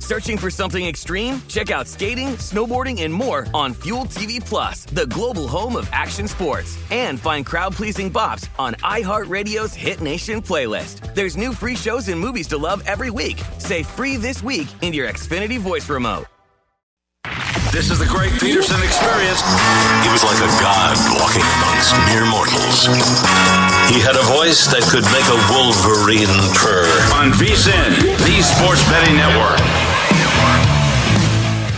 Searching for something extreme? Check out skating, snowboarding, and more on Fuel TV Plus, the global home of action sports. And find crowd-pleasing bops on iHeartRadio's Hit Nation playlist. There's new free shows and movies to love every week. Say free this week in your Xfinity voice remote. This is the Greg Peterson experience. He was like a god walking amongst mere mortals. He had a voice that could make a wolverine purr. On VSIN, the Sports Betting Network.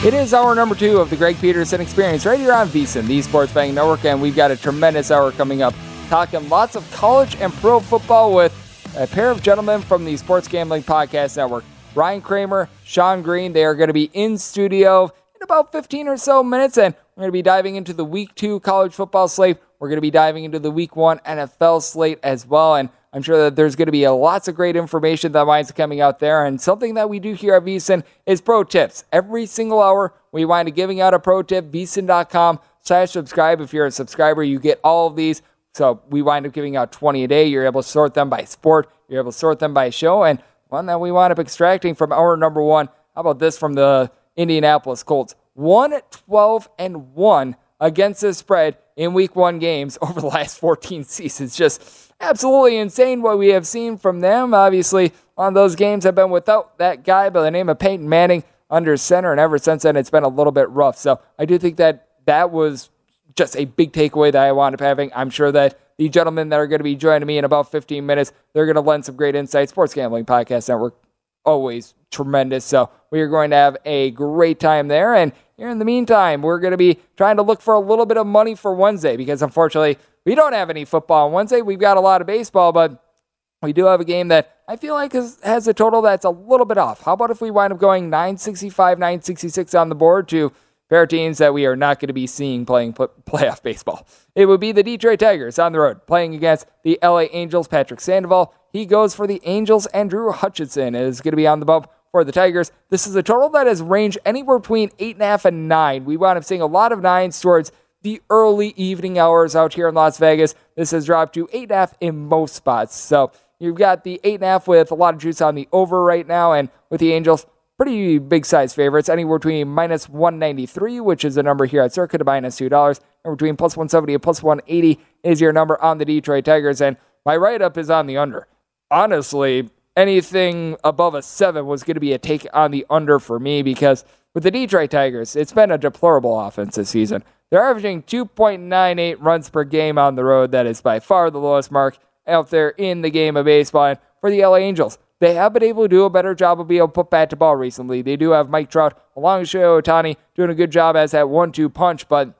It is hour number two of the Greg Peterson Experience right here on VSIN, the Sports Betting Network, and we've got a tremendous hour coming up. Talking lots of college and pro football with a pair of gentlemen from the Sports Gambling Podcast Network. Ryan Kramer, Sean Green, they are going to be in studio in about 15 or so minutes, and we're going to be diving into the week two college football slate. We're going to be diving into the week one NFL slate as well, and I'm sure that there's going to be lots of great information that winds coming out there. And something that we do here at VSIN is pro tips. Every single hour, we wind up giving out a pro tip. VSIN.com slash subscribe. If you're a subscriber, you get all of these. So we wind up giving out 20 a day. You're able to sort them by sport. You're able to sort them by show. And one that we wind up extracting from our number one. How about this from the Indianapolis Colts? 1 12 and 1 against the spread in week one games over the last 14 seasons. Just absolutely insane what we have seen from them. Obviously, on those games have been without that guy by the name of Peyton Manning under center, and ever since then, it's been a little bit rough. So I do think that that was just a big takeaway that I wound up having. I'm sure that the gentlemen that are going to be joining me in about 15 minutes, they're going to lend some great insight. Sports Gambling Podcast Network, always tremendous. So we are going to have a great time there. And here in the meantime, we're going to be trying to look for a little bit of money for Wednesday because unfortunately, we don't have any football on Wednesday. We've got a lot of baseball, but we do have a game that I feel like has, has a total that's a little bit off. How about if we wind up going 965, 966 on the board to pair of teams that we are not going to be seeing playing playoff baseball? It would be the Detroit Tigers on the road playing against the LA Angels. Patrick Sandoval, he goes for the Angels, and Drew Hutchison is going to be on the bump for the Tigers. This is a total that has ranged anywhere between 8.5 and 9. We wound up seeing a lot of nines towards the early evening hours out here in Las Vegas. This has dropped to 8.5 in most spots. So you've got the 8.5 with a lot of juice on the over right now, and with the Angels, pretty big size favorites, anywhere between minus 193, which is the number here at Circa, to minus $2, and between plus 170 and plus 180 is your number on the Detroit Tigers. And my write up is on the under. Honestly, anything above a seven was going to be a take on the under for me because with the Detroit Tigers, it's been a deplorable offense this season. They're averaging 2.98 runs per game on the road. That is by far the lowest mark out there in the game of baseball. And for the LA Angels, they have been able to do a better job of being able to put bat to ball recently. They do have Mike Trout along with Shohei Ohtani doing a good job as that one-two punch. But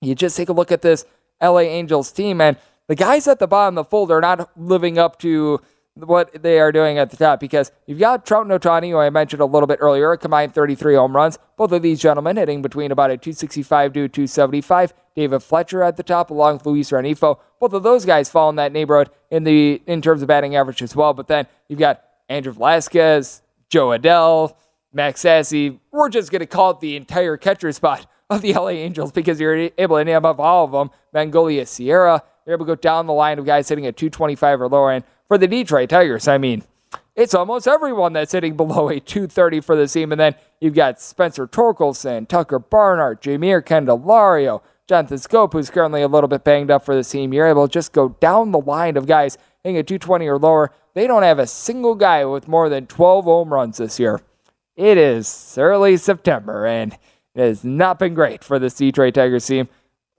you just take a look at this LA Angels team, and the guys at the bottom of the fold are not living up to what they are doing at the top because you've got Trout and Ohtani, who I mentioned a little bit earlier, combined 33 home runs. Both of these gentlemen hitting between about a 265 to 275. David Fletcher at the top, along with Luis Rengifo. Both of those guys fall in that neighborhood in the in terms of batting average as well. But then you've got Andrew Velazquez, Jo Adell, Max Stassi. We're just going to call it the entire catcher spot of the LA Angels because you're able to name up all of them. Magneuris Sierra. You're able to go down the line of guys hitting at 225 or lower. And for the Detroit Tigers, I mean, it's almost everyone that's hitting below a 230 for the team. And then you've got Spencer Torkelson, Tucker Barnhart, Jeimer Candelario, Jonathan Schoop, who's currently a little bit banged up for the team. You're able to just go down the line of guys hitting at 220 or lower. They don't have a single guy with more than 12 home runs this year. It is early September, and it has not been great for the Detroit Tigers team.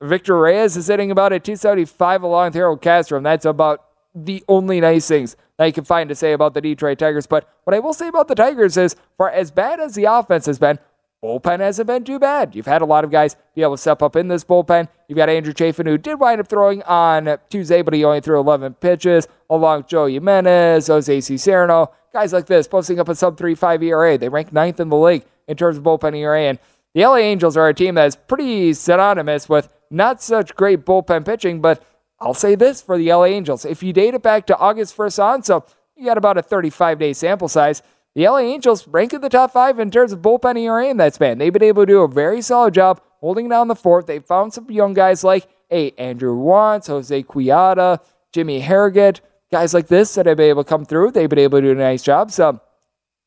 Victor Reyes is hitting about a 275 along with Harold Castro, and that's about the only nice things that you can find to say about the Detroit Tigers. But what I will say about the Tigers is, for as bad as the offense has been, bullpen hasn't been too bad. You've had a lot of guys be able to step up in this bullpen. You've got Andrew Chafin, who did wind up throwing on Tuesday, but he only threw 11 pitches, along with Joe Jimenez, José Cisnero, guys like this, posting up a sub 3.5 ERA. They rank ninth in the league in terms of bullpen ERA. And the LA Angels are a team that is pretty synonymous with not such great bullpen pitching, but I'll say this for the LA Angels. If you date it back to August 1st on, so you got about a 35 day sample size, the LA Angels rank in the top five in terms of bullpen ERA in that span. They've been able to do a very solid job holding down the fort. They found some young guys like hey, Andrew Wantz, Jose Quijada, Jimmy Herget, guys like this that have been able to come through. They've been able to do a nice job. So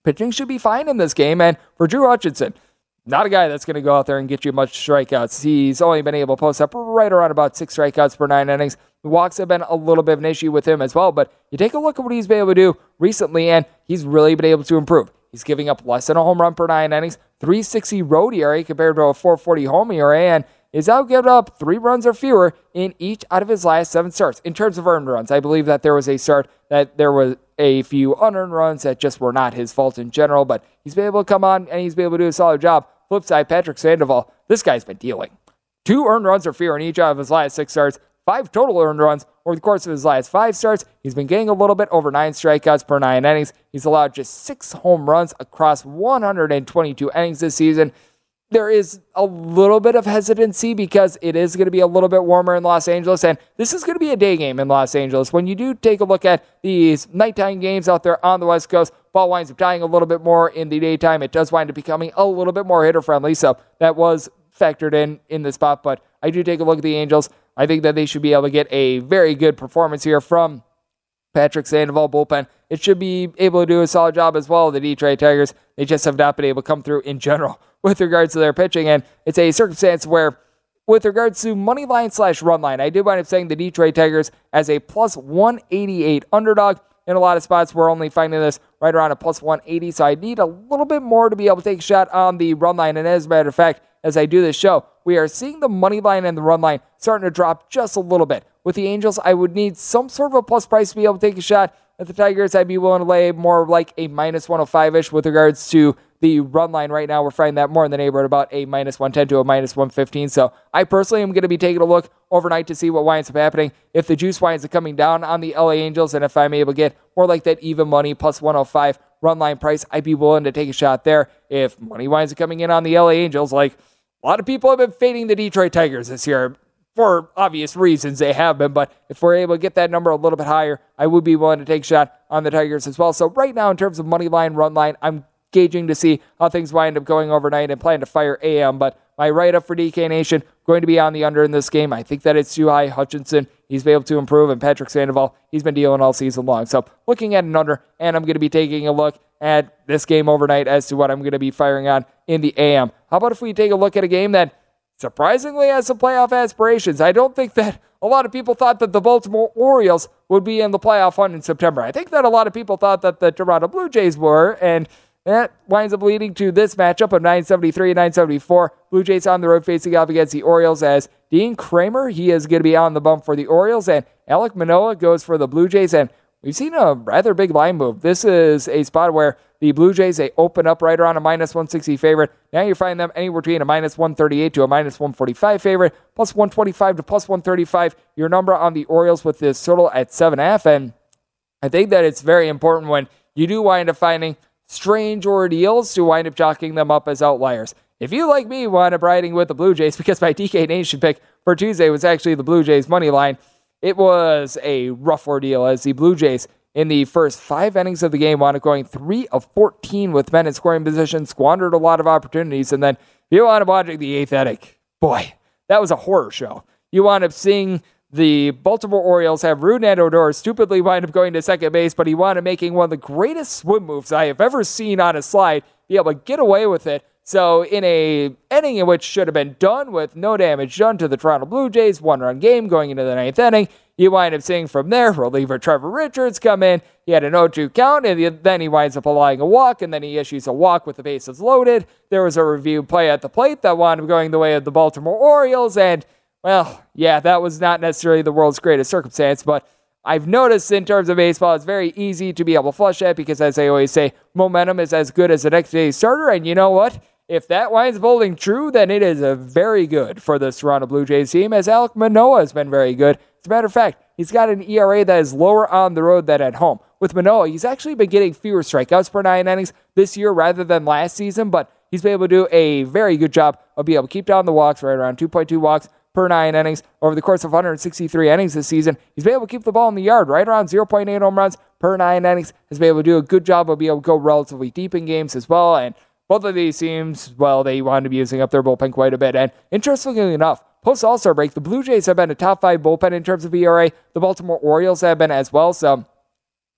pitching should be fine in this game. And for Drew Hutchison, not a guy that's going to go out there and get you much strikeouts. He's only been able to post up right around about six strikeouts per nine innings. The walks have been a little bit of an issue with him as well, but you take a look at what he's been able to do recently, and he's really been able to improve. He's giving up less than a home run per nine innings, 360 road ERA compared to a 440 home ERA, and is giving up three runs or fewer in each out of his last seven starts. In terms of earned runs, I believe that there was a start that there was a few unearned runs that just were not his fault in general, but he's been able to come on and he's been able to do a solid job. Flip side, Patrick Sandoval, this guy's been dealing. Two earned runs or fewer in each out of his last six starts, five total earned runs over the course of his last five starts. He's been getting a little bit over nine strikeouts per nine innings. He's allowed just six home runs across 122 innings this season there is a little bit of hesitancy because it is going to be a little bit warmer in Los Angeles, and this is going to be a day game in Los Angeles. When you do take a look at these nighttime games out there on the West Coast, ball winds up dying a little bit more in the daytime. It does wind up becoming a little bit more hitter friendly, so that was factored in in the spot. But I do take a look at the Angels. I think that they should be able to get a very good performance here from Patrick Sandoval bullpen. It should be able to do a solid job as well. The Detroit Tigers, they just have not been able to come through in general with regards to their pitching. And it's a circumstance where, with regards to money line slash run line, I do wind up saying the Detroit Tigers as a plus 188 underdog. In a lot of spots, we're only finding this right around a plus 180. So I need a little bit more to be able to take a shot on the run line. And as a matter of fact, as I do this show, we are seeing the money line and the run line starting to drop just a little bit. With the Angels, I would need some sort of a plus price to be able to take a shot. At the Tigers, I'd be willing to lay more like a minus 105 ish with regards to the run line right now. We're finding that more in the neighborhood about a minus 110 to a minus 115. So I personally am going to be taking a look overnight to see what winds up happening. If the juice winds up coming down on the LA Angels, and if I'm able to get more like that even money plus 105 run line price, I'd be willing to take a shot there. If money winds up coming in on the LA Angels, like a lot of people have been fading the Detroit Tigers this year for obvious reasons they have been. But if we're able to get that number a little bit higher, I would be willing to take a shot on the Tigers as well. So right now, in terms of money line, run line, I'm gauging to see how things wind up going overnight and plan to fire AM. But my write up for DK Nation going to be on the under in this game. I think that it's too high. Hutchison, he's been able to improve, and Patrick Sandoval, he's been dealing all season long. So looking at an under, and I'm going to be taking a look at this game overnight as to what I'm going to be firing on in the AM. How about if we take a look at a game that surprisingly has some playoff aspirations? I don't think that a lot of people thought that the Baltimore Orioles would be in the playoff hunt in September. I think that a lot of people thought that the Toronto Blue Jays were, and that winds up leading to this matchup of 973 and 974. Blue Jays on the road facing off against the Orioles as Dean Kremer, he is going to be on the bump for the Orioles, and Alec Manoah goes for the Blue Jays. And we've seen a rather big line move. This is a spot where the Blue Jays, they open up right around a minus 160 favorite. Now you find them anywhere between a minus 138 to a minus 145 favorite, plus 125 to plus 135. Your number on the Orioles with this total at 7.5. And I think that it's very important when you do wind up finding strange ordeals to wind up chalking them up as outliers. If you, like me, wind up riding with the Blue Jays, because my DK Nation pick for Tuesday was actually the Blue Jays money line, it was a rough ordeal as the Blue Jays in the first five innings of the game wound up going three of 14 with men in scoring position, squandered a lot of opportunities, and then you wound up watching the eighth inning. Boy, that was a horror show. You wound up seeing the Baltimore Orioles have Rougned Odor stupidly wind up going to second base, but he wound up making one of the greatest swim moves I have ever seen on a slide, be able to get away with it. So in a inning in which should have been done with no damage done to the Toronto Blue Jays, one run game going into the ninth inning, you wind up seeing from there reliever Trevor Richards come in. He had an 0-2 count, and then he winds up allowing a walk, and then he issues a walk with the bases loaded. There was a review play at the plate that wound up going the way of the Baltimore Orioles, and well, yeah, that was not necessarily the world's greatest circumstance, but I've noticed in terms of baseball, it's very easy to be able to flush that because, as I always say, momentum is as good as the next day's starter. And you know what? If that winds holding true, then it is a very good for the Toronto Blue Jays team, as Alec Manoah has been very good. As a matter of fact, he's got an ERA that is lower on the road than at home. With Manoah, he's actually been getting fewer strikeouts per nine innings this year rather than last season, but he's been able to do a very good job of being able to keep down the walks right around 2.2 walks per nine innings over the course of 163 innings this season. He's been able to keep the ball in the yard right around 0.8 home runs per nine innings. Has been able to do a good job of being able to go relatively deep in games as well. And both of these teams, well, they to be using up their bullpen quite a bit. And interestingly enough, post All Star break, the Blue Jays have been a top five bullpen in terms of ERA. The Baltimore Orioles have been as well. So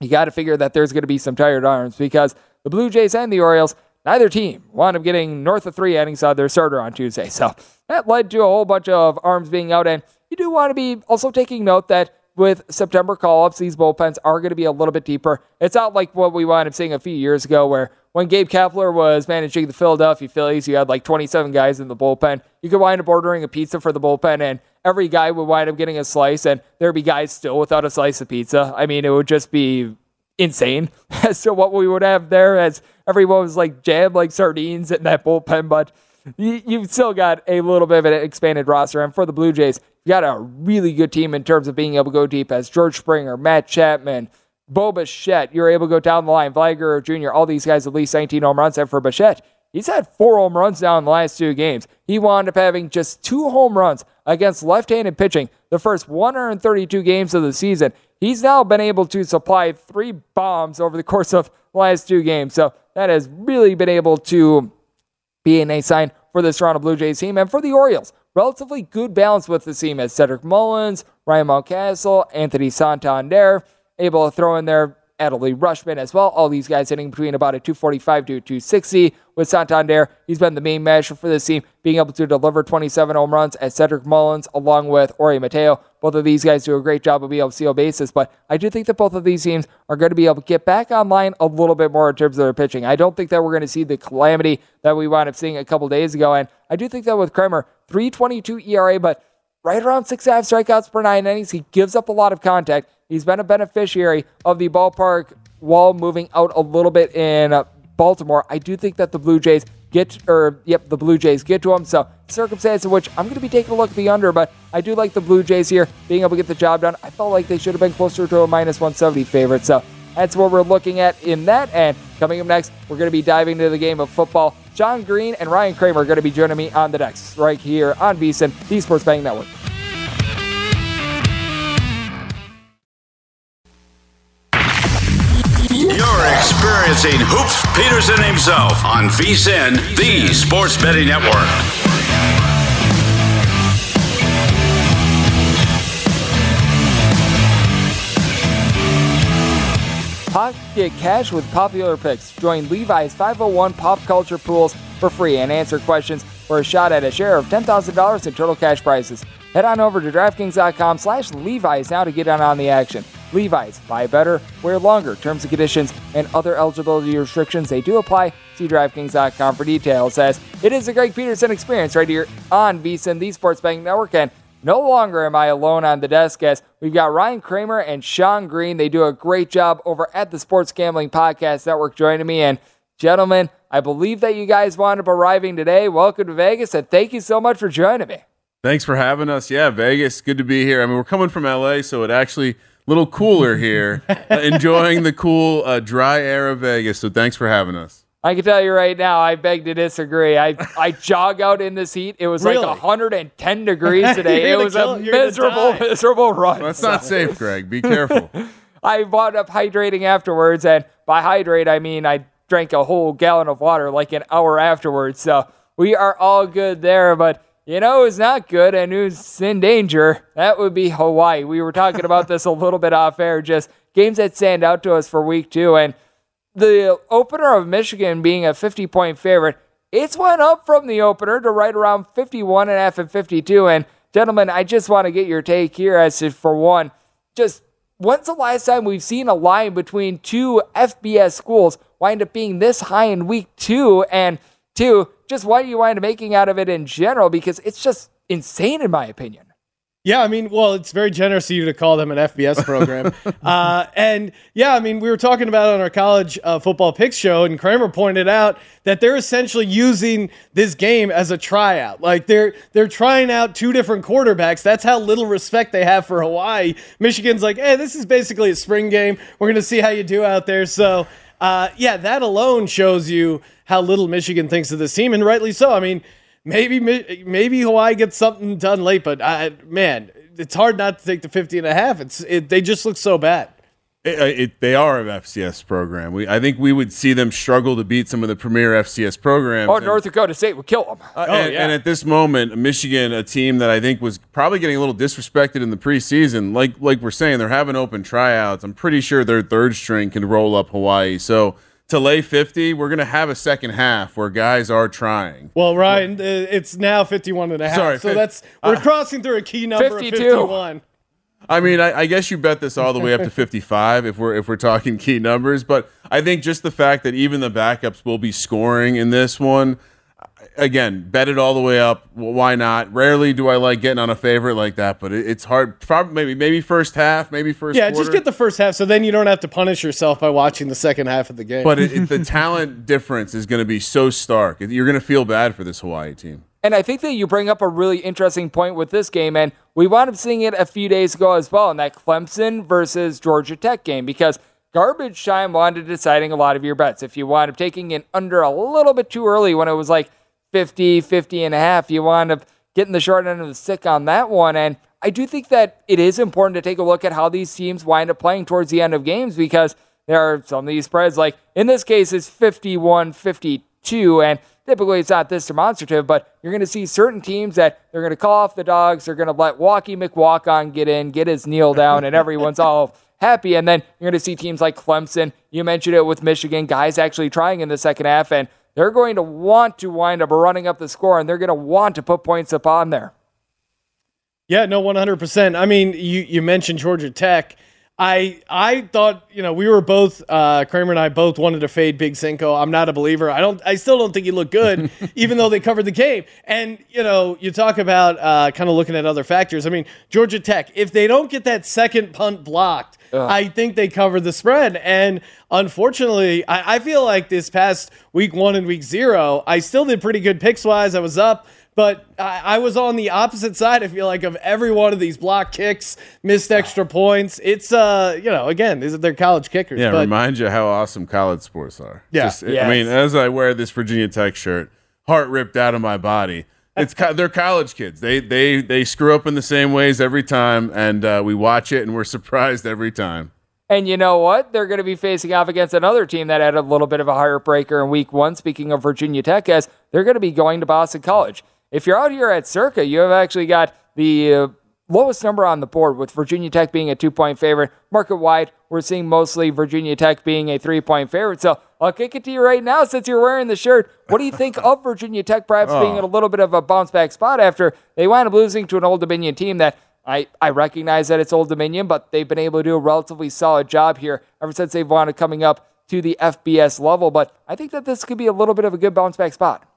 you got to figure that there's going to be some tired arms because the Blue Jays and the Orioles Neither team wound up getting north of three innings out of their starter on Tuesday. So that led to a whole bunch of arms being out. And you do want to be also taking note that with September call ups, these bullpens are going to be a little bit deeper. It's not like what we wound up seeing a few years ago where when Gabe Kapler was managing the Philadelphia Phillies, you had like 27 guys in the bullpen. You could wind up ordering a pizza for the bullpen, and every guy would wind up getting a slice, and there'd be guys still without a slice of pizza. I mean, it would just be insane as to what we would have there as everyone was like jammed like sardines in that bullpen. But you, you've still got a little bit of an expanded roster. And for the Blue Jays, you got a really good team in terms of being able to go deep as George Springer, Matt Chapman, Bo Bichette. You're able to go down the line. Vlad Jr., all these guys at least 19 home runs. And for Bichette, he's had four home runs now in the last two games. He wound up having just two home runs against left handed pitching the first 132 games of the season. He's now been able to supply three bombs over the course of the last two games. So that has really been able to be a nice sign for the Toronto Blue Jays team and for the Orioles. Relatively good balance with the team as Cedric Mullins, Ryan Mountcastle, Anthony Santander, able to throw in there Adley Rutschman as well. All these guys hitting between about a 245 to a 260 with Santander. He's been the main measure for this team, being able to deliver 27 home runs as Cedric Mullins along with Jorge Mateo. Both of these guys do a great job of being able to steal bases, but I do think that both of these teams are going to be able to get back online a little bit more in terms of their pitching. I don't think that we're going to see the calamity that we wound up seeing a couple days ago, and I do think that with Kremer, 322 ERA, but right around six and a half strikeouts per nine innings. He gives up a lot of contact. He's been a beneficiary of the ballpark wall moving out a little bit in Baltimore. I do think that the Blue Jays get, or yep, the Blue Jays get to him. So circumstance in which I'm going to be taking a look at the under, but I do like the Blue Jays here being able to get the job done. I felt like they should have been closer to a minus 170 favorite. So that's what we're looking at in that. And coming up next, we're going to be diving into the game of football. John Green and Ryan Kramer are going to be joining me on the decks right here on VSiN, the Sports Betting Network. Experiencing Hoops Peterson himself on VSiN, the Sports Betting Network. Pocket cash with popular picks. Join Levi's 501 Pop Culture Pools for free and answer questions for a shot at a share of $10,000 in total cash prizes. Head on over to DraftKings.com slash Levi's now to get in on the action. Levi's, buy better, wear longer. Terms and conditions and other eligibility restrictions, they do apply. See DraftKings.com for details. As it is a Greg Peterson experience right here on VSiN, the Sports Betting Network. And no longer am I alone on the desk as we've got Ryan Kramer and Sean Green. They do a great job over at the Sports Gambling Podcast Network joining me. And gentlemen, I believe that you guys wound up arriving today. Welcome to Vegas and thank you so much for joining me. Thanks for having us. Yeah, Vegas, good to be here. I mean, we're coming from LA, so it actually a little cooler here, uh, enjoying the cool, uh, dry air of Vegas. So thanks for having us. I can tell you right now, I beg to disagree. I, I jog out in this heat. It was Really? like 110 degrees today. It was kill- a miserable, miserable run. That's not safe, Greg. Be careful. I wound up hydrating afterwards, and by hydrate, I mean I drank a whole gallon of water like an hour afterwards. So we are all good there, but you know who's not good and who's in danger? That would be Hawaii. We were talking about this a little bit off air, just games that stand out to us for week two, and the opener of Michigan being a 50 point favorite, it's went up from the opener to right around 51 and a half and 52. And gentlemen, I just want to get your take here as to, for one, just when's the last time we've seen a line between two FBS schools wind up being this high in week two? And two, just what do you wind up making out of it in general? Because it's just insane, in my opinion. Yeah, I mean, well, it's very generous of you to call them an FBS program. uh, and yeah, I mean, we were talking about it on our college uh, football picks show, and Kramer pointed out that they're essentially using this game as a tryout. Like they're they're trying out two different quarterbacks. That's how little respect they have for Hawaii. Michigan's like, hey, this is basically a spring game. We're gonna see how you do out there. So uh, yeah, that alone shows you how little Michigan thinks of this team, and rightly so. I mean maybe maybe Hawaii gets something done late, but I, man, it's hard not to take the 50 and a half. It's it, they just look so bad. It, uh, it, they are an FCS program. We, I think we would see them struggle to beat some of the premier FCS programs. Oh, And- North Dakota State would kill them. Uh, and, and at this moment, Michigan, a team that I think was probably getting a little disrespected in the preseason, like like we're saying, they're having open tryouts. I'm pretty sure their third string can roll up Hawaii. So to lay 50, we're going to have a second half where guys are trying. Well, Ryan, uh, it's now 51 and a half. Sorry, so fif- that's we're uh, crossing through a key number 52. of 51. I mean, I, I guess you bet this all the way up to 55 if we're if we're talking key numbers, but I think just the fact that even the backups will be scoring in this one, again, bet it all the way up. Well, why not? Rarely do I like getting on a favorite like that, but it, it's hard. Probably maybe maybe first half, maybe first. Yeah, quarter. just get the first half, so then you don't have to punish yourself by watching the second half of the game. But it, it, the talent difference is going to be so stark. You're going to feel bad for this Hawaii team. And I think that you bring up a really interesting point with this game, and we wound up seeing it a few days ago as well in that Clemson versus Georgia Tech game because garbage time wound up deciding a lot of your bets. If you wound up taking it under a little bit too early when it was like 50, 50 and a half, you wound up getting the short end of the stick on that one. And I do think that it is important to take a look at how these teams wind up playing towards the end of games because there are some of these spreads, like in this case, it's 51 52. Too and typically it's not this demonstrative, but you're going to see certain teams that they're going to call off the dogs. They're going to let Walkie McWalk-on get in, get his kneel down, and everyone's all happy. And then you're going to see teams like Clemson. You mentioned it with Michigan, guys actually trying in the second half, and they're going to want to wind up running up the score, and they're going to want to put points up on there. Yeah, no, one hundred percent. I mean, you you mentioned Georgia Tech. I I thought you know we were both uh, Kramer and I both wanted to fade Big Cinco. I'm not a believer. I don't. I still don't think he looked good, even though they covered the game. And you know, you talk about uh, kind of looking at other factors. I mean, Georgia Tech. If they don't get that second punt blocked, I think they cover the spread. And unfortunately, I, I feel like this past week one and week zero, I still did pretty good picks wise. I was up. But I, I was on the opposite side. I feel like of every one of these block kicks, missed extra points. It's uh, you know, again, these are their college kickers. Yeah, but remind you how awesome college sports are. Yeah. Just- Yes. I mean, as I wear this Virginia Tech shirt, heart ripped out of my body. It's co- they're college kids. They they they screw up in the same ways every time, and uh, we watch it and we're surprised every time. And you know what? They're going to be facing off against another team that had a little bit of a heartbreaker in week one. Speaking of Virginia Tech, as they're going to be going to Boston College. If you're out here at Circa, you have actually got the uh, lowest number on the board with Virginia Tech being a two point favorite. Market wide, we're seeing mostly Virginia Tech being a three point favorite. So I'll kick it to you right now since you're wearing the shirt. What do you think of Virginia Tech perhaps being in a little bit of a bounce back spot after they wound up losing to an Old Dominion team that I, I recognize that it's Old Dominion, but they've been able to do a relatively solid job here ever since they've up coming up to the FBS level. But I think that this could be a little bit of a good bounce back spot.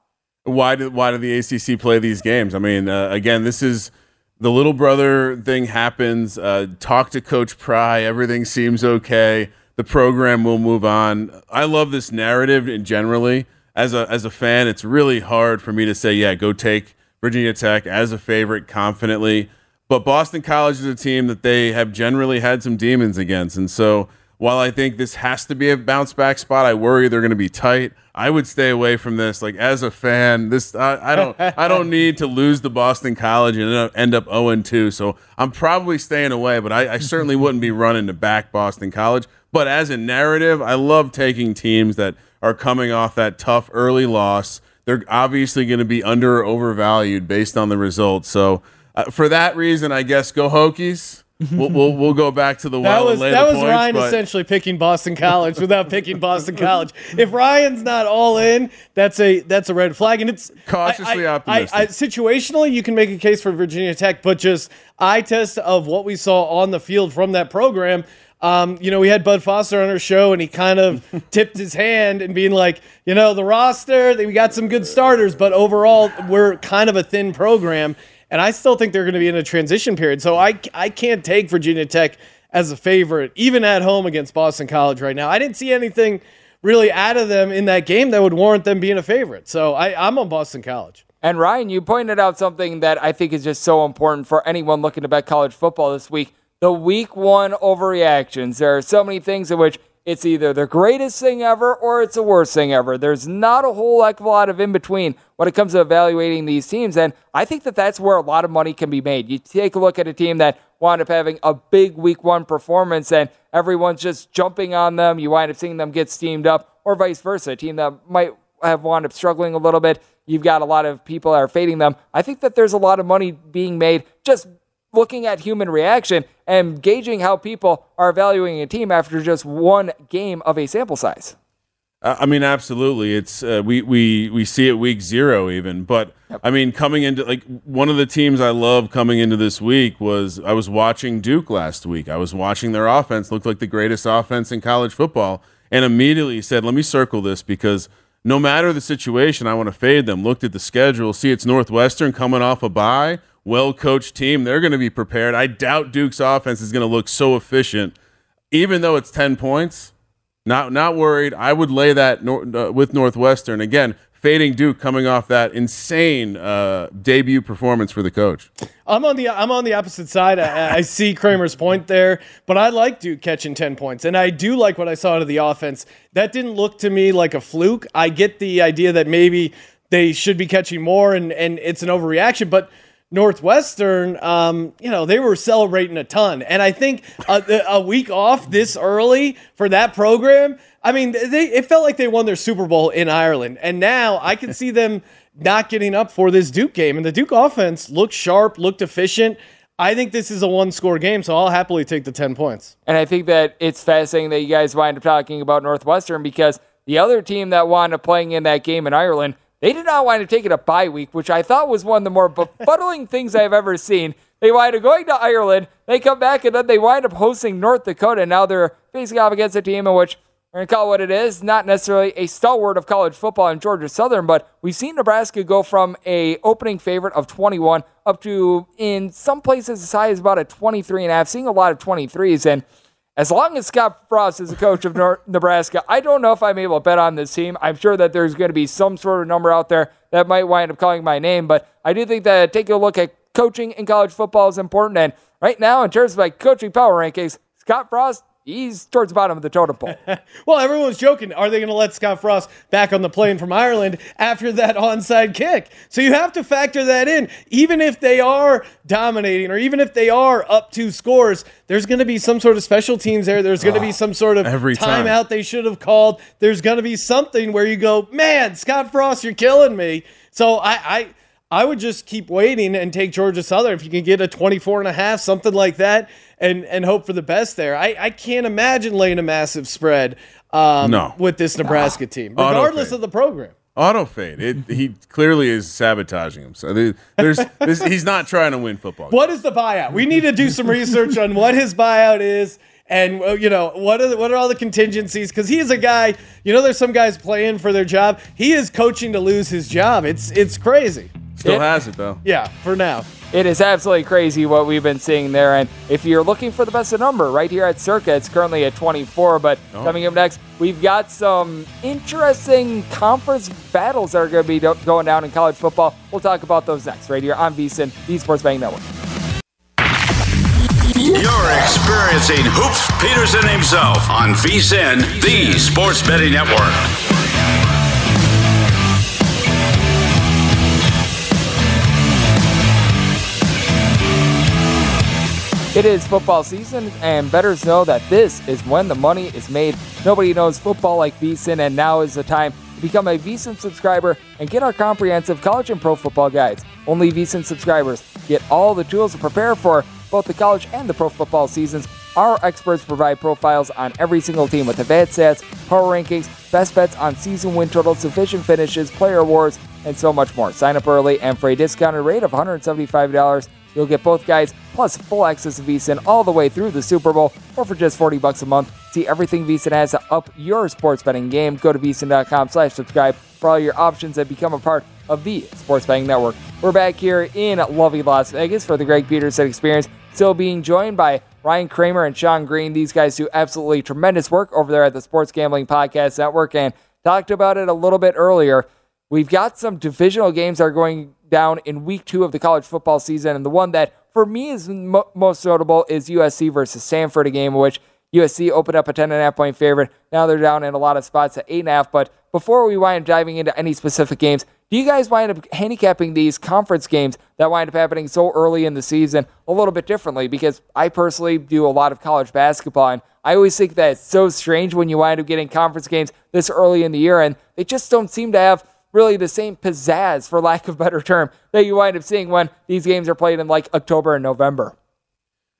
Why did why did the ACC play these games? I mean, uh, again, this is the little brother thing happens. Uh, talk to Coach Pry. Everything seems okay. The program will move on. I love this narrative in generally. As a as a fan, it's really hard for me to say, yeah, go take Virginia Tech as a favorite confidently. But Boston College is a team that they have generally had some demons against. And so while I think this has to be a bounce back spot, I worry they're going to be tight. I would stay away from this. Like as a fan, this I, I don't I don't need to lose the Boston College and end up 0 2. So I'm probably staying away, but I, I certainly wouldn't be running to back Boston College. But as a narrative, I love taking teams that are coming off that tough early loss. They're obviously going to be under or overvalued based on the results. So uh, for that reason, I guess go Hokies. We'll, we'll, we'll go back to the that was that was points, Ryan but- essentially picking Boston College without picking Boston College. If Ryan's not all in, that's a that's a red flag, and it's Cautiously I- I- optimistic. I, I, situationally, you can make a case for Virginia Tech, but just eye test of what we saw on the field from that program. Um, you know, we had Bud Foster on our show, and he kind of tipped his hand and being like, you know, the roster, we got some good starters, but overall, we're kind of a thin program. And I still think they're going to be in a transition period. So I, I can't take Virginia Tech as a favorite, even at home against Boston College right now. I didn't see anything really out of them in that game that would warrant them being a favorite. So I, I'm on Boston College. And Ryan, you pointed out something that I think is just so important for anyone looking to bet college football this week the week one overreactions. There are so many things in which it's either the greatest thing ever or it's the worst thing ever. There's not a whole heck of a lot of in between when it comes to evaluating these teams. And I think that that's where a lot of money can be made. You take a look at a team that wound up having a big week one performance and everyone's just jumping on them. You wind up seeing them get steamed up, or vice versa. A team that might have wound up struggling a little bit. You've got a lot of people that are fading them. I think that there's a lot of money being made just looking at human reaction and gauging how people are evaluating a team after just one game of a sample size. I mean, absolutely. It's uh, we we we see it week zero even, but I mean, coming into like one of the teams I love coming into this week was I was watching Duke last week. I was watching their offense looked like the greatest offense in college football, and immediately said, "Let me circle this because." No matter the situation, I want to fade them. Looked at the schedule, see it's Northwestern coming off a bye, well coached team. They're going to be prepared. I doubt Duke's offense is going to look so efficient, even though it's 10 points. Not not worried. I would lay that nor- uh, with Northwestern again. Fading Duke coming off that insane uh, debut performance for the coach. I'm on the I'm on the opposite side. I, I see Kramer's point there, but I like Duke catching ten points, and I do like what I saw out of the offense. That didn't look to me like a fluke. I get the idea that maybe they should be catching more, and and it's an overreaction, but. Northwestern, um, you know, they were celebrating a ton. And I think a, a week off this early for that program, I mean, they it felt like they won their Super Bowl in Ireland. And now I can see them not getting up for this Duke game. And the Duke offense looked sharp, looked efficient. I think this is a one score game, so I'll happily take the 10 points. And I think that it's fascinating that you guys wind up talking about Northwestern because the other team that wound up playing in that game in Ireland, they did not wind up taking a bye week, which I thought was one of the more befuddling things I've ever seen. They wind up going to Ireland, they come back, and then they wind up hosting North Dakota. Now they're facing off against a team in which we're going to call it what it is, not necessarily a stalwart of college football in Georgia Southern, but we've seen Nebraska go from a opening favorite of 21 up to, in some places, as high as about a 23 and a half, seeing a lot of 23s. And as long as Scott Frost is the coach of Nebraska, I don't know if I'm able to bet on this team. I'm sure that there's going to be some sort of number out there that might wind up calling my name, but I do think that taking a look at coaching in college football is important. And right now, in terms of my coaching power rankings, Scott Frost, he's towards the bottom of the totem pole. well, everyone's joking. Are they going to let Scott Frost back on the plane from Ireland after that onside kick? So you have to factor that in. Even if they are dominating or even if they are up two scores, there's going to be some sort of special teams there. There's going to be ah, some sort of every time. timeout they should have called. There's going to be something where you go, man, Scott Frost, you're killing me. So I, I I would just keep waiting and take Georgia Southern if you can get a 24 and a half, something like that, and, and hope for the best there. I, I can't imagine laying a massive spread um, No. with this Nebraska team, regardless of the program. Auto fade. It, he clearly is sabotaging him. So there's this, he's not trying to win football. What is the buyout? We need to do some research on what his buyout is. And uh, you know what are the, what are all the contingencies? Because he is a guy. You know, there's some guys playing for their job. He is coaching to lose his job. It's it's crazy. Still It- has it though. Yeah, for now. It is absolutely crazy what we've been seeing there. And if you're looking for the best of number, right here at Circa, it's currently at 24. But Oh. coming up next, we've got some interesting conference battles that are going to be do- going down in college football. We'll talk about those next, right here on VSIN, the Sports Betting Network. You're experiencing Hoops Peterson himself on VSIN, the Sports Betting Network. It is football season, and bettors know that this is when the money is made. Nobody knows football like VSIN, and now is the time to become a VSIN subscriber and get our comprehensive college and pro football guides. Only VSIN subscribers get all the tools to prepare for both the college and the pro football seasons. Our experts provide profiles on every single team with advanced stats, power rankings, best bets on season win totals, sufficient finishes, player awards, and so much more. Sign up early, and for a discounted rate of $175, You'll get both guides plus full access to VSIN all the way through the Super Bowl, or for just 40 bucks a month. See everything VSIN has to up your sports betting game. Go to VSIN.com slash subscribe for all your options and become a part of the Sports Betting Network. We're back here in lovely Las Vegas for the Greg Peterson Experience, still being joined by Ryan Kramer and Sean Green. These guys do absolutely tremendous work over there at the Sports Gambling Podcast Network and talked about it a little bit earlier. We've got some divisional games that are going down in week two of the college football season. And the one that for me is mo- most notable is USC versus Stanford, a game in which USC opened up a 10.5 point favorite. Now they're down in a lot of spots at 8.5. But before we wind up diving into any specific games, do you guys wind up handicapping these conference games that wind up happening so early in the season a little bit differently? Because I personally do a lot of college basketball, and I always think that it's so strange when you wind up getting conference games this early in the year, and they just don't seem to have really the same pizzazz, for lack of a better term, that you wind up seeing when these games are played in like October and November.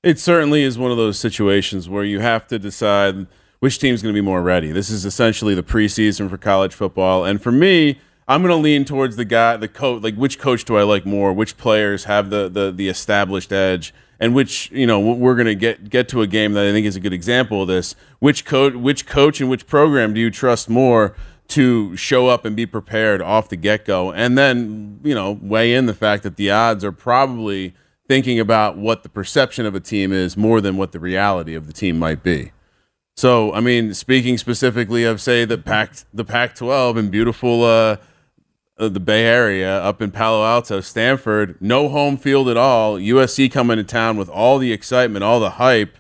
It certainly is one of those situations where you have to decide which team's going to be more ready. This is essentially the preseason for college football, and for me, I'm going to lean towards the guy, the coach. Like, which coach do I like more? Which players have the the, the established edge? And which you know we're going to get get to a game that I think is a good example of this. Which coach, which coach, and which program do you trust more to show up and be prepared off the get go, and then you know weigh in the fact that the odds are probably thinking about what the perception of a team is more than what the reality of the team might be. So, I mean, speaking specifically of say the Pac the Pac-12 in beautiful uh, uh, the Bay Area up in Palo Alto, Stanford, no home field at all. USC coming to town with all the excitement, all the hype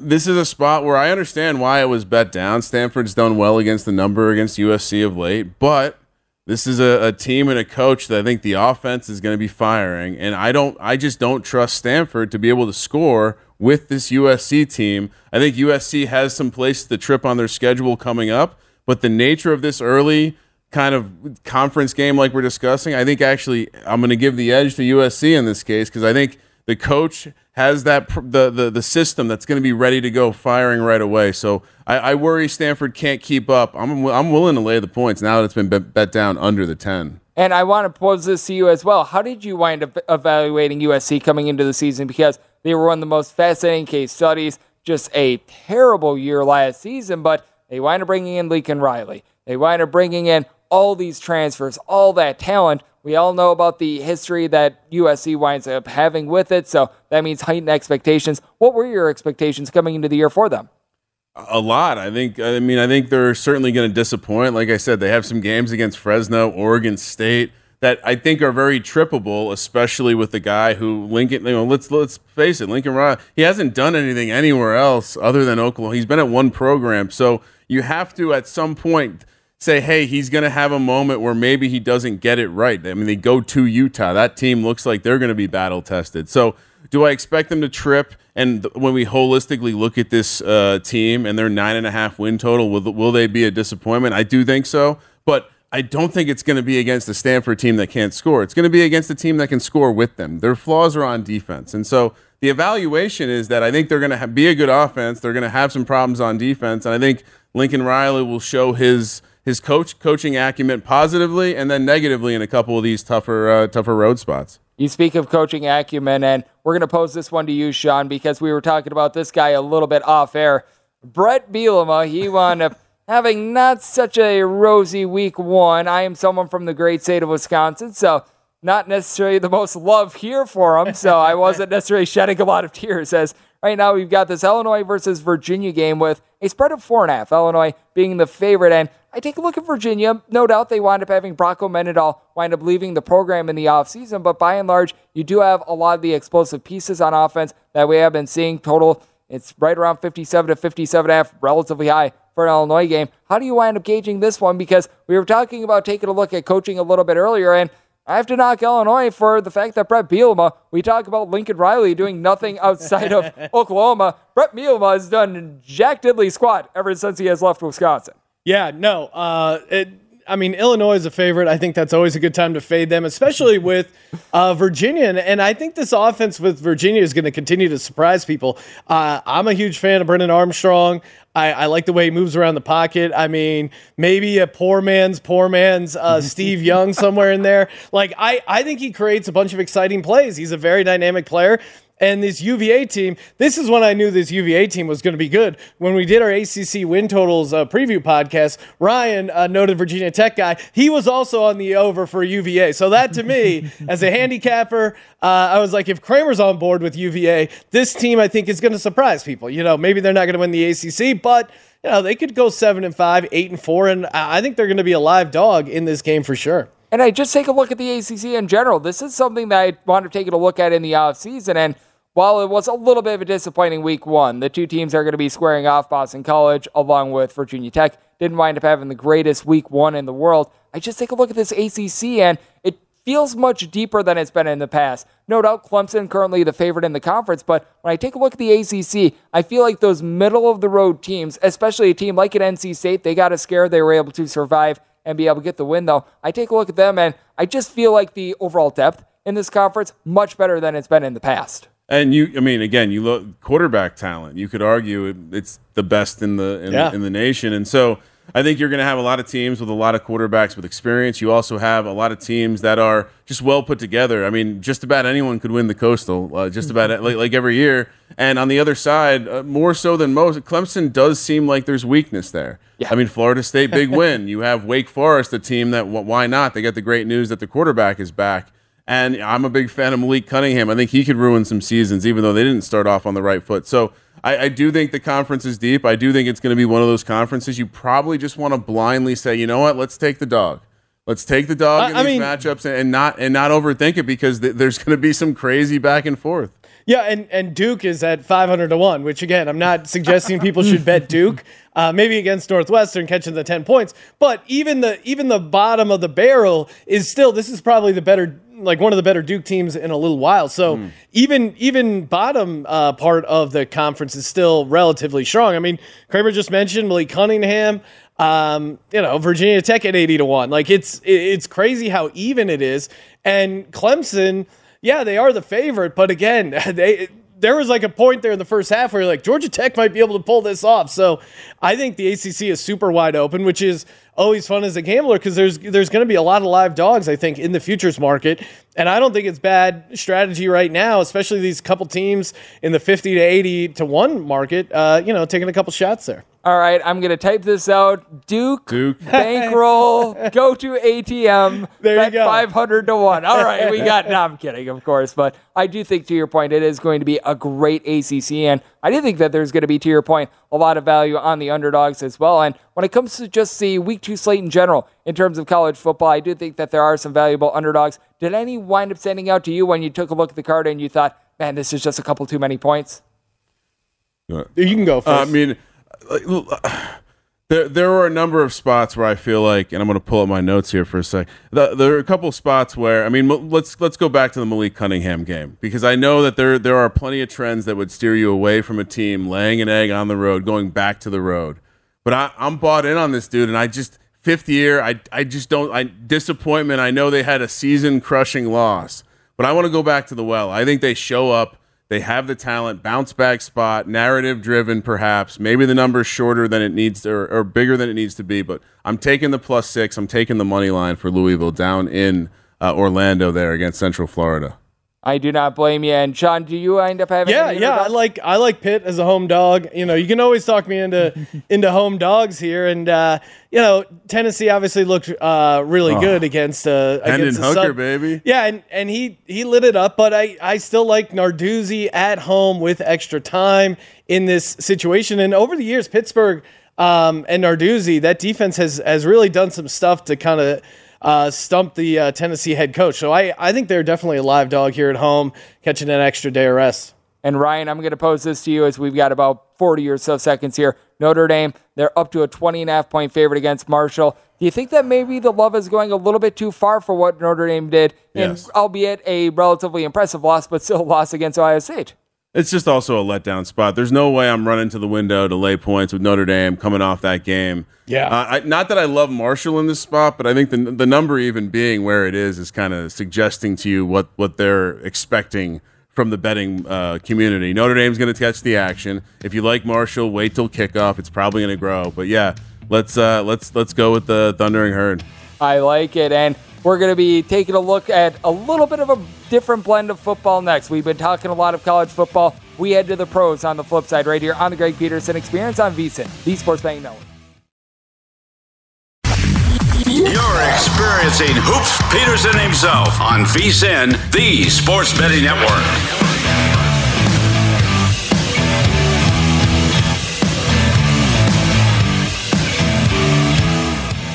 this is a spot where I understand why it was bet down. Stanford's done well against the number against USC of late, but this is a, a team and a coach that I think the offense is going to be firing, and I don't, I just don't trust Stanford to be able to score with this USC team. I think USC has some places to trip on their schedule coming up, but the nature of this early kind of conference game, like we're discussing, I think actually I'm going to give the edge to USC in this case because I think the coach has that the the, the system that's going to be ready to go firing right away. So I, I, worry Stanford can't keep up. I'm I'm willing to lay the points now that it's been bet, down under the ten. And I want to pose this to you as well. How did you wind up evaluating USC coming into the season? Because they were one of the most fascinating case studies. Just a terrible year last season, but they wind up bringing in Lincoln Riley. They wind up bringing in all these transfers, all that talent. We all know about the history that USC winds up having with it, so that means heightened expectations. What were your expectations coming into the year for them? A lot. I think. I mean, I think they're certainly going to disappoint. Like I said, they have some games against Fresno, Oregon State that I think are very trippable, especially with the guy who Lincoln. You know, let's let's face it, Lincoln Riley. He hasn't done anything anywhere else other than Oklahoma. He's been at one program, so you have to at some point say, hey, he's going to have a moment where maybe he doesn't get it right. I mean, they go to Utah. That team looks like they're going to be battle tested. So, do I expect them to trip? And when we holistically look at this uh, team and their nine and a half win total, will, will they be a disappointment? I do think so. But I don't think it's going to be against a Stanford team that can't score. It's going to be against a team that can score with them. Their flaws are on defense. And so the evaluation is that I think they're going to be a good offense. They're going to have some problems on defense. And I think Lincoln Riley will show his his coach coaching acumen positively and then negatively in a couple of these tougher uh, tougher road spots. You speak of coaching acumen, and we're going to pose this one to you, Sean, because we were talking about this guy a little bit off air. Bret Bielema, he wound up having not such a rosy week one. I am someone from the great state of Wisconsin, so not necessarily the most love here for him. So I wasn't necessarily shedding a lot of tears as right now we've got this Illinois versus Virginia game with a spread of four and a half. Illinois being the favorite, and I take a look at Virginia. No doubt they wind up having Bronco Mendenhall wind up leaving the program in the offseason, but by and large, you do have a lot of the explosive pieces on offense that we have been seeing total. It's right around 57 to 57 half, relatively high for an Illinois game. How do you wind up gauging this one? Because we were talking about taking a look at coaching a little bit earlier, and I have to knock Illinois for the fact that Bret Bielema, we talk about Lincoln Riley doing nothing outside of Oklahoma. Bret Bielema has done Jack Diddley squat ever since he has left Wisconsin. Yeah, no. Uh, it, I mean, Illinois is a favorite. I think that's always a good time to fade them, especially with uh, Virginia. And, and, I think this offense with Virginia is going to continue to surprise people. Uh, I'm a huge fan of Brennan Armstrong. I, I, like the way he moves around the pocket. I mean, maybe a poor man's poor man's uh, Steve Young somewhere in there. Like, I, I think he creates a bunch of exciting plays. He's a very dynamic player. And this UVA team, this is when I knew this UVA team was going to be good. When we did our ACC win totals uh, preview podcast, Ryan, a noted Virginia Tech guy, he was also on the over for UVA. So that to me, as a handicapper, uh, I was like, if Kramer's on board with UVA, this team I think is going to surprise people. You know, maybe they're not going to win the ACC, but you know they could go seven and five, eight and four, and I think they're going to be a live dog in this game for sure. And I just take a look at the ACC in general. This is something that I want to take a look at in the offseason. And while it was a little bit of a disappointing week one, the two teams are going to be squaring off Boston College along with Virginia Tech. Didn't wind up having the greatest week one in the world. I just take a look at this ACC and it feels much deeper than it's been in the past. No doubt Clemson currently the favorite in the conference, but when I take a look at the ACC, I feel like those middle of the road teams, especially a team like an NC State, they got a scare, they were able to survive and be able to get the win, though. I take a look at them, and I just feel like the overall depth in this conference much better than it's been in the past. And you, I mean, again, you look quarterback talent. You could argue it's the best in the in, yeah. in the nation, and so I think you're going to have a lot of teams with a lot of quarterbacks with experience. You also have a lot of teams that are just well put together. I mean, just about anyone could win the Coastal, uh, just about like, like, every year. And on the other side, uh, more so than most, Clemson does seem like there's weakness there. Yeah. I mean, Florida State, big win. You have Wake Forest, a team that why not? They get the great news that the quarterback is back. And I'm a big fan of Malik Cunningham. I think he could ruin some seasons, even though they didn't start off on the right foot. So I, I do think the conference is deep. I do think it's going to be one of those conferences you probably just want to blindly say, you know what, let's take the dog. Let's take the dog uh, in I these mean, matchups and, not and not overthink it because th- there's going to be some crazy back and forth. Yeah, and, and Duke is at 500 to 1, which again, I'm not suggesting people should bet Duke, uh, maybe against Northwestern catching the 10 points, but even the even the bottom of the barrel is still this is probably the better like one of the better Duke teams in a little while. So mm. even even bottom uh, part of the conference is still relatively strong. I mean, Kramer just mentioned Malik Cunningham. Um, you know, Virginia Tech at eighty to one. Like it's it's crazy how even it is. And Clemson, yeah, they are the favorite, but again, they there was like a point there in the first half where like Georgia Tech might be able to pull this off. So I think the ACC is super wide open, which is always fun as a gambler because there's there's going to be a lot of live dogs I think in the futures market, and I don't think it's bad strategy right now, especially these couple teams in the fifty to eighty to one market. Uh, you know, taking a couple shots there. All right, I'm gonna type this out. Duke, Duke. bankroll, go to ATM. There you go. Five hundred to one. All right, we got. No, I'm kidding, of course, but I do think, to your point, it is going to be a great ACC, and I do think that there's going to be, to your point, a lot of value on the underdogs as well. And when it comes to just the week two slate in general, in terms of college football, I do think that there are some valuable underdogs. Did any wind up standing out to you when you took a look at the card and you thought, man, this is just a couple too many points? You can go first. Uh, I mean there there were a number of spots where I feel like, and I'm going to pull up my notes here for a sec. The, there are a couple spots where I mean, let's let's go back to the Malik Cunningham game because I know that there there are plenty of trends that would steer you away from a team laying an egg on the road, going back to the road. But I, I'm bought in on this dude, and I just fifth year, I I just don't. I disappointment. I know they had a season crushing loss, but I want to go back to the well. I think they show up they have the talent, bounce back spot, narrative driven, perhaps. Maybe the number's shorter than it needs to, or, or, bigger than it needs to be. But I'm taking the plus six. I'm taking the money line for Louisville down in uh, Orlando there against Central Florida. I do not blame you. And Sean, do you end up having? Yeah, yeah. I like I like Pitt as a home dog. You know, you can always talk me into into home dogs here, and uh, you know, Tennessee obviously looked uh, really oh. good against uh, against Hooker, sub- baby. Yeah, and and he he lit it up. But I I still like Narduzzi at home with extra time in this situation. And over the years, Pittsburgh um, and Narduzzi, that defense has has really done some stuff to kind of uh, stump the uh, Tennessee head coach. So I, I think they're definitely a live dog here at home, catching an extra day of rest. And Ryan, I'm going to pose this to you as we've got about 40 or so seconds here. Notre Dame, they're up to a 20 and a half point favorite against Marshall. Do you think that maybe the love is going a little bit too far for what Notre Dame did? Yes. And albeit a relatively impressive loss, but still a loss against Ohio State. It's just also a letdown spot. There's no way I'm running to the window to lay points with Notre Dame coming off that game. Yeah. Uh, I, not that I love Marshall in this spot, but I think the the number even being where it is is kind of suggesting to you what what they're expecting from the betting uh, community. Notre Dame's going to catch the action. If you like Marshall, wait till kickoff. It's probably going to grow. But yeah, let's uh, let's let's go with the Thundering Herd. I like it. And we're going to be taking a look at a little bit of a different blend of football next. We've been talking a lot of college football. We head to the pros on the flip side right here on the Greg Peterson Experience on VSIN, the Sports Betting Network. You're experiencing Hoops Peterson himself on VSIN, the Sports Betting Network.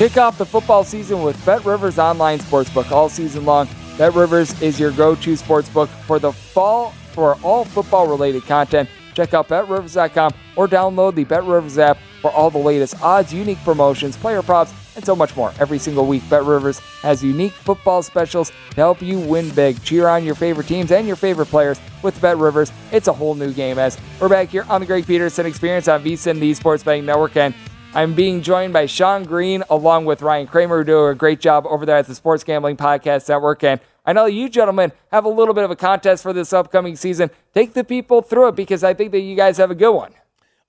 Kick off the football season with Bet Rivers Online Sportsbook all season long. Bet Rivers is your go-to sportsbook for the fall for all football-related content. Check out betrivers.com or download the Bet Rivers app for all the latest odds, unique promotions, player props, and so much more. Every single week, Bet Rivers has unique football specials to help you win big. Cheer on your favorite teams and your favorite players with Bet Rivers. It's a whole new game as we're back here on the Greg Peterson Experience on VSIN, the Sports Betting Network, and I'm being joined by Sean Green along with Ryan Kramer, who do a great job over there at the Sports Gambling Podcast Network. And I know you gentlemen have a little bit of a contest for this upcoming season. Take the people through it because I think that you guys have a good one.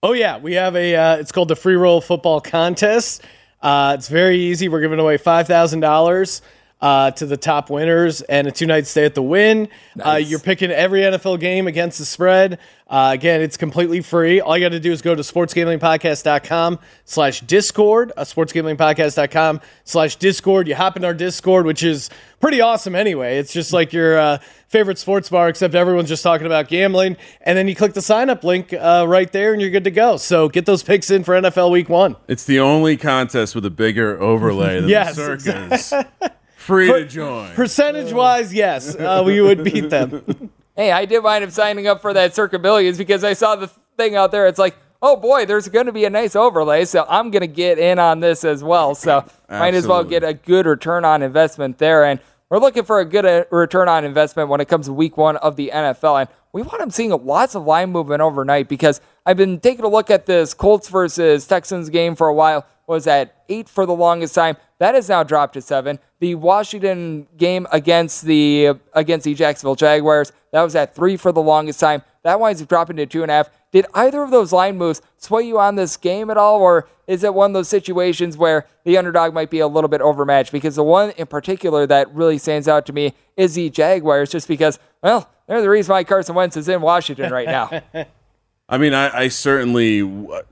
Oh yeah, we have a. Uh, it's called the Free Roll Football Contest. Uh, it's very easy. We're giving away five thousand dollars uh, to the top winners and a two night stay at the Wynn. Uh, you're picking every NFL game against the spread. Uh, again, it's completely free. All you got to do is go to sportsgamblingpodcast.com slash discord, uh, sportsgamblingpodcast.com slash discord. You hop in our discord, which is pretty awesome anyway. It's just like your uh, favorite sports bar, except everyone's just talking about gambling. And then you click the sign up link uh, right there and you're good to go. So get those picks in for NFL week one. It's the only contest with a bigger overlay than Yes, the circus. Free to join. Percentage wise, yes, uh, we would beat them. Hey, I did wind up signing up for that Circa Millions because I saw the thing out there. It's like, oh boy, there's going to be a nice overlay, so I'm going to get in on this as well. So might as well get a good return on investment there. And we're looking for a good uh, return on investment when it comes to week one of the NFL. And we want them seeing lots of line movement overnight because I've been taking a look at this Colts versus Texans game for a while. Was at eight for the longest time. That has now dropped to seven. The Washington game against the against the Jacksonville Jaguars that was at three for the longest time. That winds up dropping to two and a half. Did either of those line moves sway you on this game at all, or is it one of those situations where the underdog might be a little bit overmatched? Because the one in particular that really stands out to me is the Jaguars, just because, well, they're the reason why Carson Wentz is in Washington right now. I mean, I, I certainly,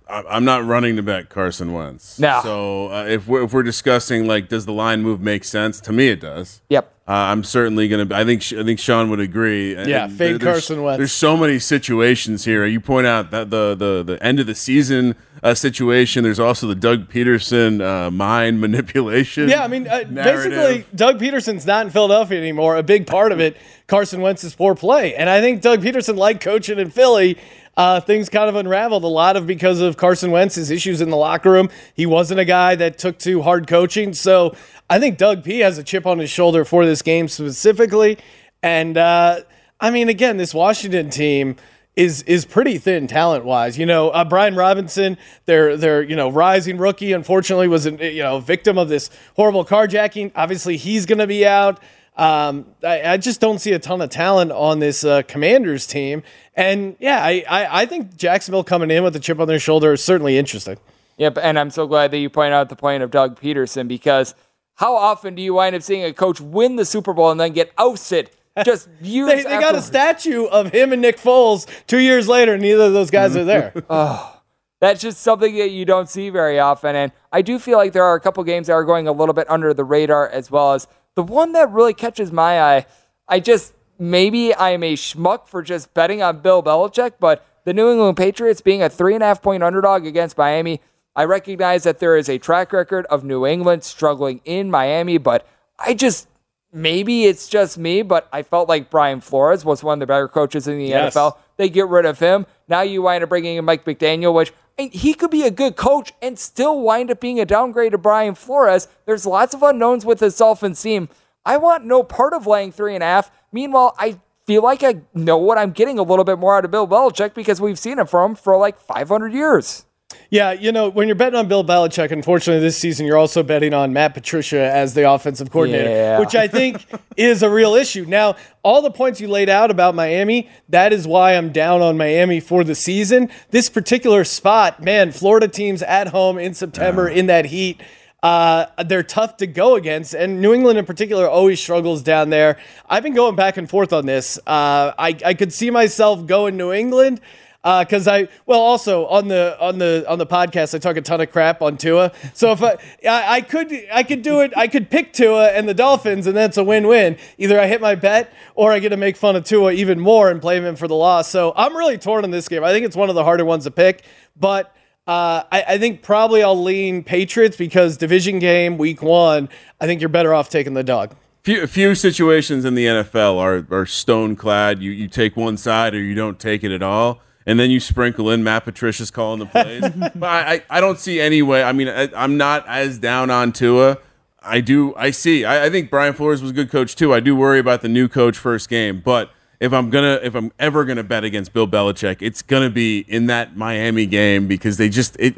I- I'm not running to bet Carson Wentz. No. So uh, if we're if we're discussing like, does the line move make sense? To me, it does. yep. Uh, I'm certainly gonna. I think I think Sean would agree. Yeah, And fade there's- Carson Wentz. There's so many situations here. You point out that the the the end of the season uh, situation. There's also the Doug Pederson uh, mind manipulation. Yeah, I mean, uh, basically, Doug Pederson's not in Philadelphia anymore. A big part of it, Carson Wentz's poor play, and I think Doug Pederson, liked coaching in Philly, uh, things kind of unraveled a lot of because of Carson Wentz's issues in the locker room. He wasn't a guy that took to hard coaching, so I think Doug P has a chip on his shoulder for this game specifically. And uh, I mean, again, this Washington team is is pretty thin talent wise. You know, uh, Brian Robinson, their their you know rising rookie, unfortunately was a you know victim of this horrible carjacking. Obviously, he's going to be out. Um, I, I just don't see a ton of talent on this uh, Commanders team. And yeah, I, I I think Jacksonville coming in with a chip on their shoulder is certainly interesting. Yep, and I'm so glad that you point out the point of Doug Pederson because how often do you wind up seeing a coach win the Super Bowl and then get ousted just years They, they got a statue of him and Nick Foles two years later, and neither of those guys are there. oh, That's just something that you don't see very often. And I do feel like there are a couple games that are going a little bit under the radar as well as the one that really catches my eye. I just, maybe I'm a schmuck for just betting on Bill Belichick, but the New England Patriots being a three and a half point underdog against Miami, I recognize that there is a track record of New England struggling in Miami, but I just maybe it's just me, but I felt like Brian Flores was one of the better coaches in the Yes. NFL. They get rid of him. Now you wind up bringing in Mike McDaniel, which I mean, he could be a good coach and still wind up being a downgrade to Brian Flores. There's lots of unknowns with this Dolphins team. I want no part of laying three and a half. Meanwhile, I feel like I know what I'm getting a little bit more out of Bill Belichick because we've seen it from him for like 500 years. Yeah, you know, when you're betting on Bill Belichick, unfortunately this season you're also betting on Matt Patricia as the offensive coordinator, Yeah. which I think is a real issue. Now, all the points you laid out about Miami, that is why I'm down on Miami for the season. This particular spot, man, Florida teams at home in September in that heat. Uh, they're tough to go against, and New England in particular always struggles down there. I've been going back and forth on this. Uh, I, I could see myself going New England because I well also on the on the on the podcast I talk a ton of crap on Tua. So if I, I I could I could do it I could pick Tua and the Dolphins and that's a win win. Either I hit my bet or I get to make fun of Tua even more and blame him for the loss. So I'm really torn on this game. I think it's one of the harder ones to pick, but. Uh, I, I think probably I'll lean Patriots because division game week one. I think you're better off taking the dog. Few, few situations in the NFL are, are stone clad. You, you take one side or you don't take it at all. And then you sprinkle in Matt Patricia's calling the plays. but I, I, I don't see any way. I mean, I, I'm not as down on Tua. I do. I see. I, I think Brian Flores was a good coach too. I do worry about the new coach first game. But if I'm gonna, if I'm ever gonna bet against Bill Belichick, it's gonna be in that Miami game because they just it,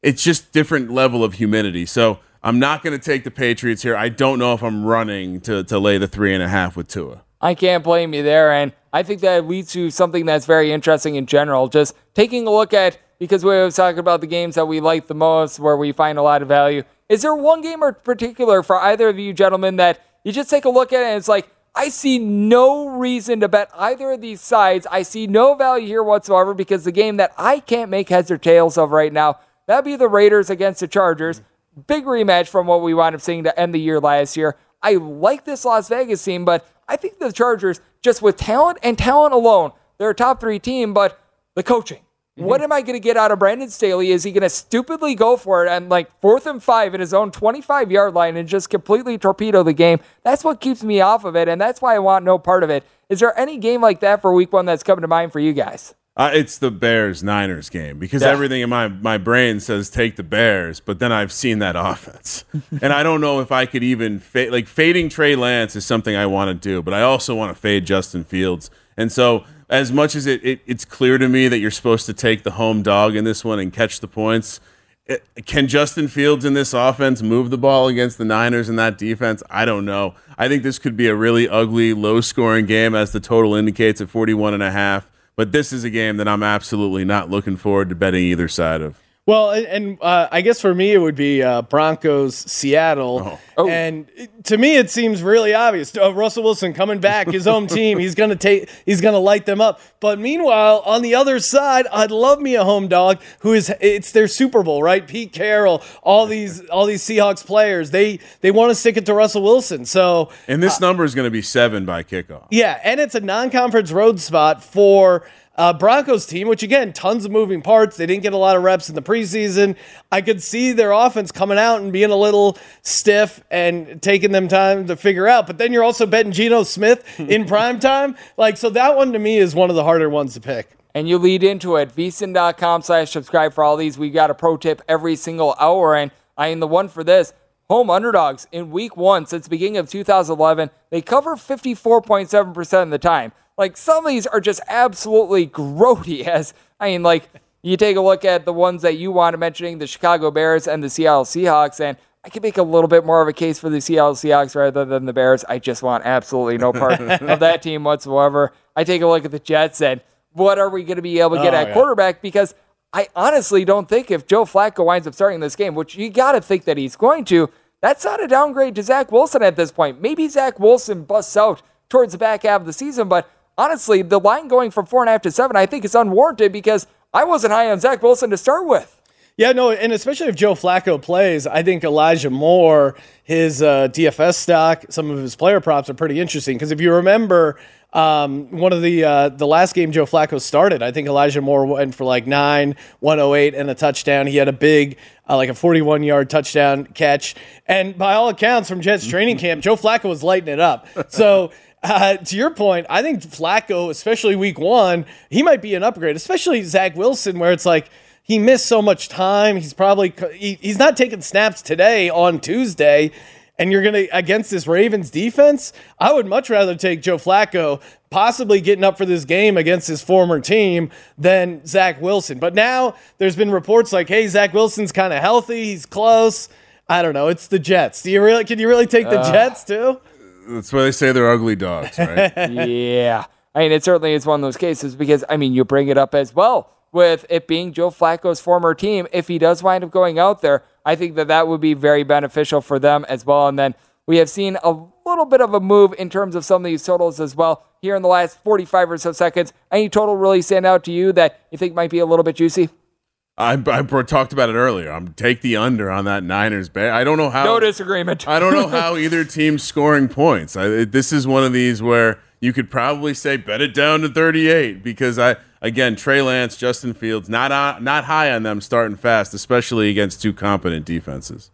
it's just different level of humidity. So I'm not gonna take the Patriots here. I don't know if I'm running to to lay the three and a half with Tua. I can't blame you there. And I think that leads to something that's very interesting in general. Just taking a look at, because we was talking about the games that we like the most, where we find a lot of value. Is there one game in particular for either of you gentlemen that you just take a look at and it's like, I see no reason to bet either of these sides. I see no value here whatsoever because the game that I can't make heads or tails of right now, that'd be the Raiders against the Chargers. Big rematch from what we wound up seeing to end the year last year. I like this Las Vegas team, but I think the Chargers, just with talent and talent alone, they're a top three team, but the coaching. What am I going to get out of Brandon Staley? Is he going to stupidly go for it and like fourth and five in his own 25 yard line and just completely torpedo the game? That's what keeps me off of it, and that's why I want no part of it. Is there any game like that for week one that's coming to mind for you guys? Uh, it's the Bears Niners game because Yeah. everything in my, my brain says take the Bears, but then I've seen that offense. and I don't know if I could even fa- like fading Trey Lance is something I want to do, but I also want to fade Justin Fields. And so, as much as it, it, it's clear to me that you're supposed to take the home dog in this one and catch the points, it, can Justin Fields in this offense move the ball against the Niners in that defense? I don't know. I think this could be a really ugly, low scoring game as the total indicates at 41 and a half. But this is a game that I'm absolutely not looking forward to betting either side of. Well, and, and uh, I guess for me it would be uh, Broncos Seattle, Oh. and to me it seems really obvious. Uh, Russell Wilson coming back, his home team, he's gonna take, he's gonna light them up. But meanwhile, on the other side, I'd love me a home dog who is it's their Super Bowl, right? Pete Carroll, all these all these Seahawks players, they they want to stick it to Russell Wilson. So And this number is going to be seven by kickoff. yeah, and it's a non-conference road spot for uh, Broncos team, which again, tons of moving parts. They didn't get a lot of reps in the preseason. I could see their offense coming out and being a little stiff and taking them time to figure out. But then you're also betting Geno Smith in prime time, like so. That one to me is one of the harder ones to pick. and you lead into it. VSIN.com slash subscribe for all these. We got a pro tip every single hour. And I am the one for this home underdogs in week one since the beginning of 2011, they cover 54.7% of the time. Like some of these are just absolutely grody. As I mean, like you take a look at the ones that you wanted mentioning the Chicago Bears and the Seattle Seahawks. And I can make a little bit more of a case for the Seattle Seahawks rather than the Bears. I just want absolutely no part of that team whatsoever. I take a look at the Jets and what are we going to be able to get Oh, at yeah. quarterback? Because I honestly don't think if Joe Flacco winds up starting this game, which you got to think that he's going to, that's not a downgrade to Zach Wilson at this point. Maybe Zach Wilson busts out towards the back half of the season, but honestly, the line going from four and a half to seven, I think is unwarranted because I wasn't high on Zach Wilson to start with. Yeah, no, and especially if Joe Flacco plays, I think Elijah Moore, his uh, DFS stock, some of his player props are pretty interesting. Because if you remember, um, one of the uh, the last game Joe Flacco started, I think Elijah Moore went for like nine, 108, and a touchdown. He had a big, uh, like a 41 yard touchdown catch. And by all accounts, from Jets training camp, Joe Flacco was lighting it up. So. Uh, to your point, I think Flacco, especially week one, he might be an upgrade, especially Zach Wilson, where it's like, he missed so much time. He's probably he, he's not taking snaps today on Tuesday, and you're gonna against this Ravens defense. I would much rather take Joe Flacco possibly getting up for this game against his former team than Zach Wilson. But now there's been reports like, hey, Zach Wilson's kind of healthy. He's close. I don't know. It's the Jets. Do you really? Can you really take the uh, Jets too? That's why they say they're ugly dogs, right? yeah. I mean, it certainly is one of those cases because I mean, you bring it up as well with it being Joe Flacco's former team, if he does wind up going out there, I think that that would be very beneficial for them as well. And then we have seen a little bit of a move in terms of some of these totals as well here in the last 45 or so seconds. Any total really stand out to you that you think might be a little bit juicy? I, I talked about it earlier. I'm take the under on that Niners bet. I don't know how. No disagreement. I don't know how either team's scoring points. I, this is one of these where you could probably say bet it down to 38 because I again, Trey Lance, Justin Fields, not on, not high on them starting fast, especially against two competent defenses.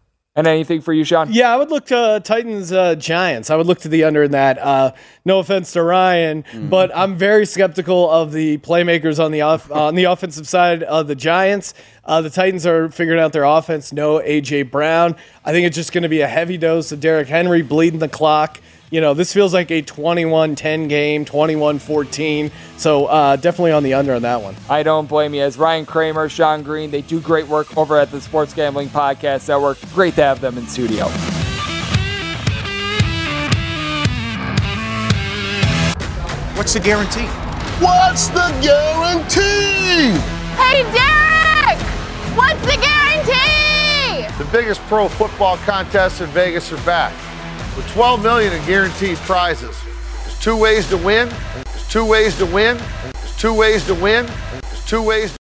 And anything for you, Sean? Yeah, I would look to uh, Titans uh, Giants. I would look to the under in that. Uh, no offense to Ryan, mm. but I'm very skeptical of the playmakers on the off- on the offensive side of the Giants. Uh, the Titans are figuring out their offense. No AJ Brown. I think it's just going to be a heavy dose of Derrick Henry bleeding the clock you know, this feels like a 21 10 game, 21 14. So uh, definitely on the under on that one. I don't blame you. As Ryan Kramer, Sean Green, they do great work over at the Sports Gambling Podcast Network. Great to have them in studio. What's the guarantee? What's the guarantee? Hey, Derek! What's the guarantee? The biggest pro football contests in Vegas are back with 12 million in guaranteed prizes. There's two ways to win. There's two ways to win. There's two ways to win. There's two ways.